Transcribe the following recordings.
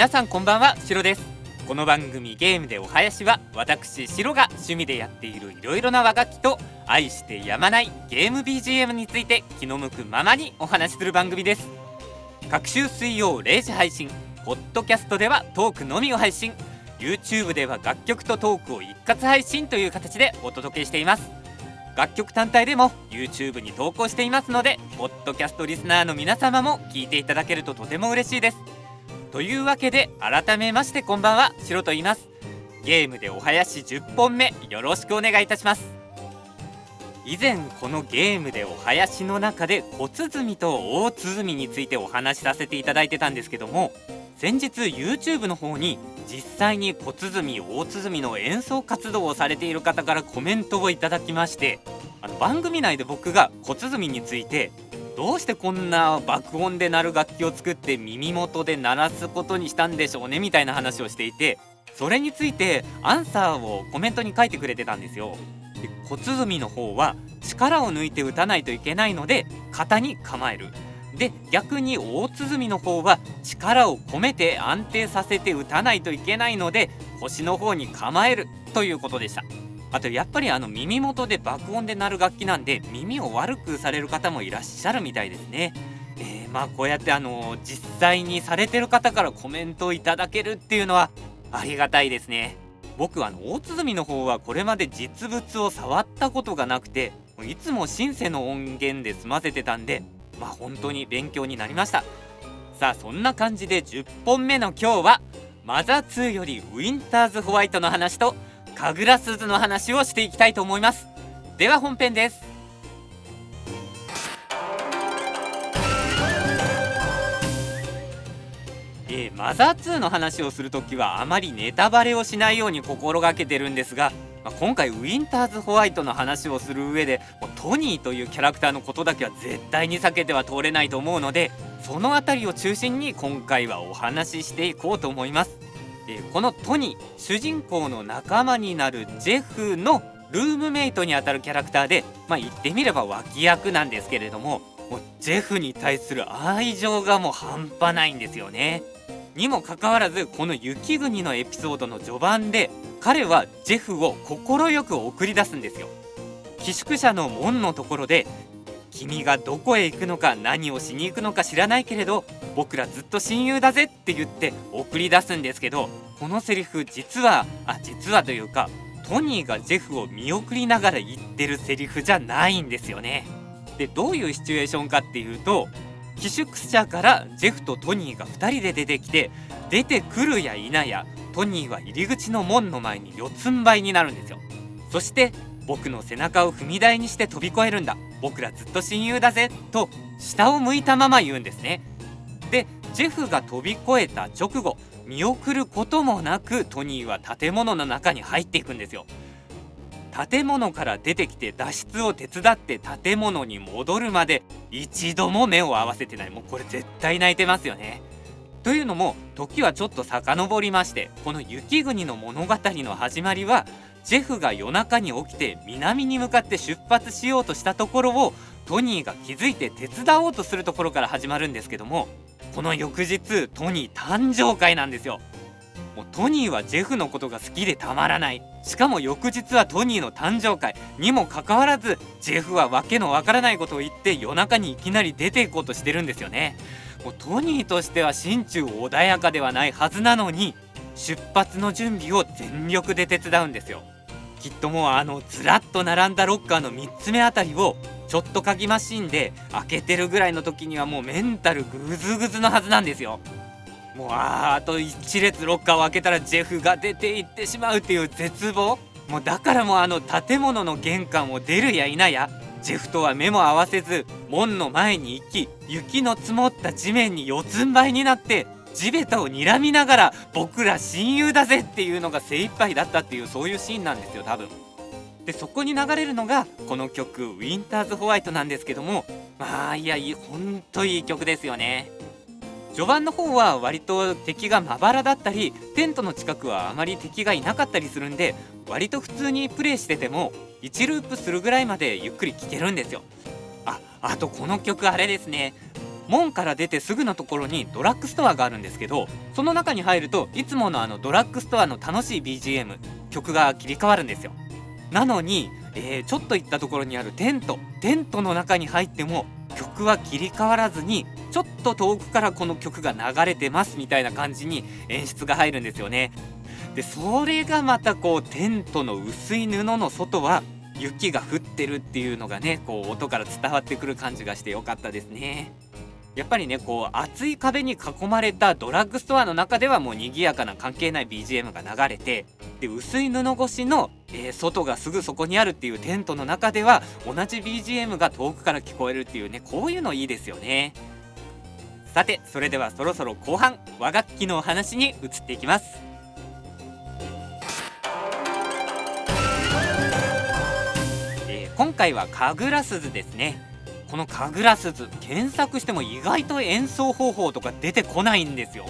皆さんこんばんはシロです。この番組ゲームでお囃子は私シロが趣味でやっているいろいろな和楽器と愛してやまないゲーム BGM について気の向くままにお話しする番組です。各週水曜0時配信ポッドキャストではトークのみを配信。YouTube では楽曲とトークを一括配信という形でお届けしています。楽曲単体でも YouTube に投稿していますのでポッドキャストリスナーの皆様も聞いていただけるととても嬉しいです。というわけで改めましてこんばんは。シロと言います。ゲームでお囃子10本目。よろしくお願いいたします。以前このゲームでお囃子の中で小鼓と大鼓についてお話しさせていただいてたんですけども先日 YouTube の方に実際に小鼓大鼓の演奏活動をされている方からコメントをいただきましてあの番組内で僕が小鼓についてどうしてこんな爆音で鳴る楽器を作って耳元で鳴らすことにしたんでしょうねみたいな話をしていてそれについてアンサーをコメントに書いてくれてたんですよ。で小鼓の方は力を抜いて打たないといけないので型に構える。で逆に大鼓の方は力を込めて安定させて打たないといけないので腰の方に構えるということでしたあとやっぱりあの耳元で爆音で鳴る楽器なんで耳を悪くされる方もいらっしゃるみたいですね。えー、まあこうやってあの実際にされてる方からコメントをいただけるっていうのはありがたいですね。僕はあの大鼓の方はこれまで実物を触ったことがなくていつもシンセの音源で済ませてたんでまあ本当に勉強になりました。さあそんな感じで10本目の今日はマザー2よりウィンターズホワイトの話と神楽鈴の話をしていきたいと思いますでは本編ですえー、マザー2の話をするときはあまりネタバレをしないように心がけてるんですがまあ、今回ウィンターズホワイトの話をする上でもうトニーというキャラクターのことだけは絶対に避けては通れないと思うのでその辺りを中心に今回はお話ししていこうと思います。えこのトニー主人公の仲間になるジェフのルームメイトにあたるキャラクターでまあ言ってみれば脇役なんですけれどももうジェフに対する愛情がもう半端ないんですよね。にもかかわらずこの雪国のエピソードの序盤で彼はジェフを快く送り出すんですよ寄宿舎の門のところで君がどこへ行くのか何をしに行くのか知らないけれど僕らずっと親友だぜって言って送り出すんですけどこのセリフ実はあ実はというかトニーがジェフを見送りながら言ってるセリフじゃないんですよね。でどういうシチュエーションかっていうと寄宿舎からジェフとトニーが2人で出てきて出てくるや否やトニーは入り口の門の前に四つん這いになるんですよそして僕の背中を踏み台にして飛び越えるんだ僕らずっと親友だぜと下を向いたまま言うんですね。でジェフが飛び越えた直後見送ることもなくトニーは建物の中に入っていくんですよ。建物から出てきて脱出を手伝って建物に戻るまで一度も目を合わせてない。もうこれ絶対泣いてますよね。というのも時はちょっと遡りましてこの雪国の物語の始まりはジェフが夜中に起きて南に向かって出発しようとしたところをトニーが気づいて手伝おうとするところから始まるんですけどもこの翌日トニー誕生会なんですよ。もうトニーはジェフのことが好きでたまらない。しかも翌日はトニーの誕生会にもかかわらずジェフは訳のわからないことを言って夜中にいきなり出ていこうとしてるんですよね。もうトニーとしては心中穏やかではないはずなのに出発の準備を全力で手伝うんですよ。きっともうあのずらっと並んだロッカーの3つ目あたりをちょっと鍵マシンで開けてるぐらいの時にはもうメンタルグズグズのはずなんですよ。もうああと1列ロッカーを開けたらジェフが出て行ってしまうっていう絶望。もうだからもうあの建物の玄関を出るや否やジェフとは目も合わせず門の前に行き雪の積もった地面に四つん這いになって地べたを睨みながら僕ら親友だぜっていうのが精一杯だったっていうそういうシーンなんですよ多分。でそこに流れるのがこの曲「ウィンターズ・ホワイト」なんですけどもまあいやいいほんといい曲ですよね。序盤の方は割と敵がまばらだったりテントの近くはあまり敵がいなかったりするんで割と普通にプレイしてても1ループするぐらいまでゆっくり聴けるんですよああとこの曲あれですね門から出てすぐのところにドラッグストアがあるんですけどその中に入るといつものあのドラッグストアの楽しい BGM 曲が切り替わるんですよ。なのに、えー、ちょっと行ったところにあるテント。テントの中に入っても曲は切り替わらずにちょっと遠くからこの曲が流れてますみたいな感じに演出が入るんですよね。でそれがまたこうテントの薄い布の外は雪が降ってるっていうのがねこう音から伝わってくる感じがしてよかったですね。やっぱりねこう厚い壁に囲まれたドラッグストアの中ではもう賑やかな関係ない BGM が流れてで薄い布越しの、えー、外がすぐそこにあるっていうテントの中では同じ BGM が遠くから聞こえるっていうねこういうのいいですよね。さてそれではそろそろ後半和楽器のお話に移っていきます。今回は神楽鈴ですね。この神楽鈴検索しても意外と演奏方法とか出てこないんですよ。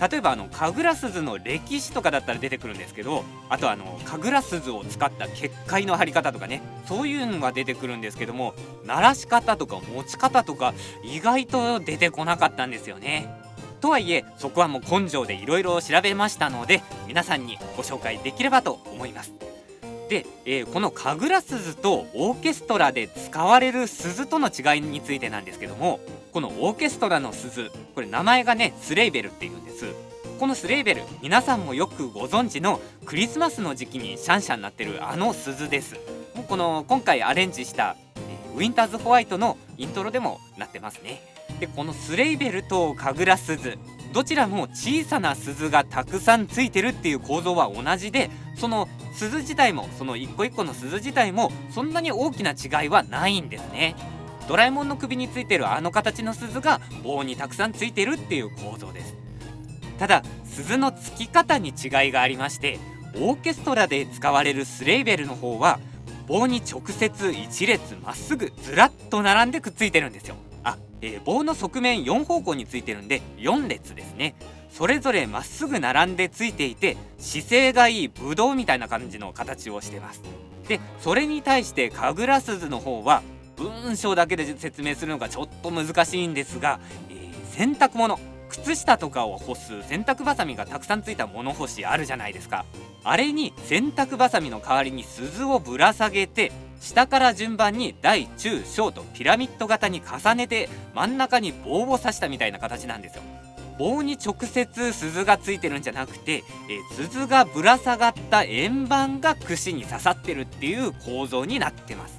例えばあの神楽鈴の歴史とかだったら出てくるんですけどあとあの神楽鈴を使った結界の張り方とかねそういうのが出てくるんですけども鳴らし方とか持ち方とか意外と出てこなかったんですよね。とはいえそこはもう根性でいろいろ調べましたので皆さんにご紹介できればと思います。で、えー、この神楽鈴とオーケストラで使われる鈴との違いについてなんですけどもこのオーケストラの鈴これ名前がねスレイベルっていうんです。このスレイベル皆さんもよくご存知のクリスマスの時期にシャンシャンなってるあの鈴です。もうこの今回アレンジした、ウィンターズホワイトのイントロでもなってますね。でこのスレイベルと神楽鈴どちらも小さな鈴がたくさんついてるっていう構造は同じでその鈴自体もその一個一個の鈴自体もそんなに大きな違いはないんですね。ドラえもんの首についてるあの形の鈴が棒にたくさんついてるっていう構造です。ただ鈴のつき方に違いがありましてオーケストラで使われるスレイベルの方は棒に直接一列まっすぐずらっと並んでくっついてるんですよ。あ、えー、棒の側面4方向についてるんで4列ですね。それぞれまっすぐ並んでついていて姿勢がいいブドウみたいな感じの形をしてます。でそれに対して神楽鈴の方は文章だけで説明するのがちょっと難しいんですが、えー、洗濯物。靴下とかを干す洗濯バサミがたくさんついた物干しあるじゃないですか。あれに洗濯バサミの代わりに鈴をぶら下げて下から順番に大中小とピラミッド型に重ねて真ん中に棒を刺したみたいな形なんですよ。棒に直接鈴がついてるんじゃなくて、え鈴がぶら下がった円盤が串に刺さってるっていう構造になってます。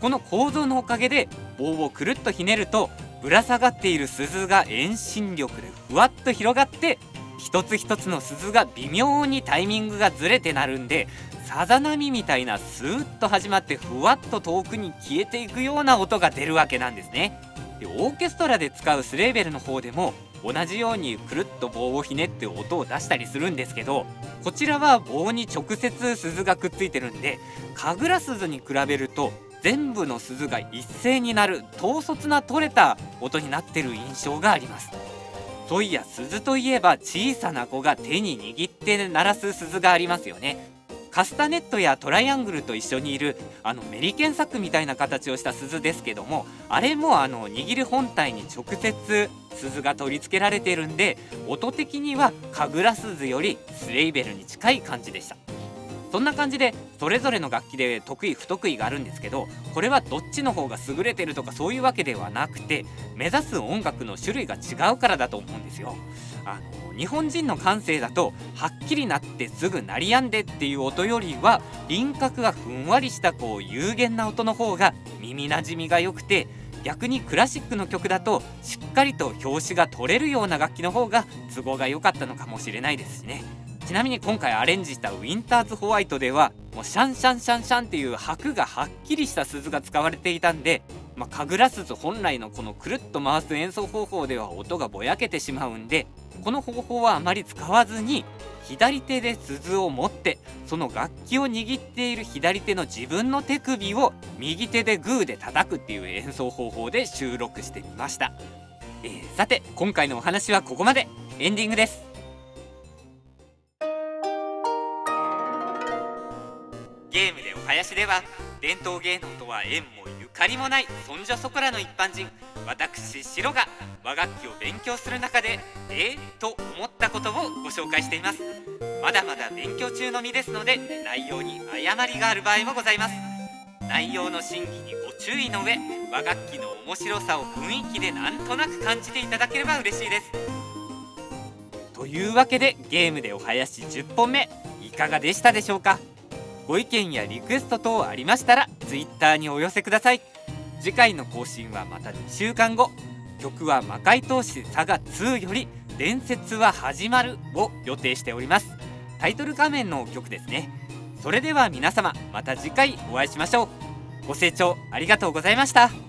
この構造のおかげで棒をくるっとひねるとぶら下がっている鈴が遠心力でふわっと広がって一つ一つの鈴が微妙にタイミングがずれてなるんでさざ波みたいなスーッと始まってふわっと遠くに消えていくような音が出るわけなんですね。でオーケストラで使うスレーベルの方でも同じようにくるっと棒をひねって音を出したりするんですけどこちらは棒に直接鈴がくっついてるんで神楽鈴に比べると全部の鈴が一斉になる統率な取れた音になってる印象があります。そういや鈴といえば小さな子が手に握って鳴らす鈴がありますよね。カスタネットやトライアングルと一緒にいるあのメリケンサックみたいな形をした鈴ですけどもあれもあの握る本体に直接鈴が取り付けられてるんで音的には神楽鈴よりスレイベルに近い感じでした。そんな感じでそれぞれの楽器で得意不得意があるんですけどこれはどっちの方が優れてるとかそういうわけではなくて目指す音楽の種類が違うからだと思うんですよ。あの日本人の感性だとはっきりなってすぐ鳴りやんでっていう音よりは輪郭がふんわりしたこう有限な音の方が耳なじみが良くて逆にクラシックの曲だとしっかりと拍子が取れるような楽器の方が都合が良かったのかもしれないですしね。ちなみに今回アレンジしたウィンターズホワイトではもうシャンシャンシャンシャンっていう拍がはっきりした鈴が使われていたんで、まあ、神楽鈴本来のこのくるっと回す演奏方法では音がぼやけてしまうんでこの方法はあまり使わずに左手で鈴を持ってその楽器を握っている左手の自分の手首を右手でグーで叩くっていう演奏方法で収録してみました、えー、さて今回のお話はここまで。エンディングです。ゲームでお囃子では伝統芸能とは縁もゆかりもないそんじょそこらの一般人私シロが和楽器を勉強する中でえー、と思ったことをご紹介しています。まだまだ勉強中の身ですので内容に誤りがある場合もございます内容の審議にご注意の上和楽器の面白さを雰囲気でなんとなく感じていただければ嬉しいです。というわけでゲームでお囃子10本目いかがでしたでしょうか？ご意見やリクエスト等ありましたら Twitter にお寄せください。次回の更新はまた2週間後。曲は魔界闘士サガ2より伝説は始まるを予定しております。タイトル画面の曲ですね。それでは皆様また次回お会いしましょう。ご清聴ありがとうございました。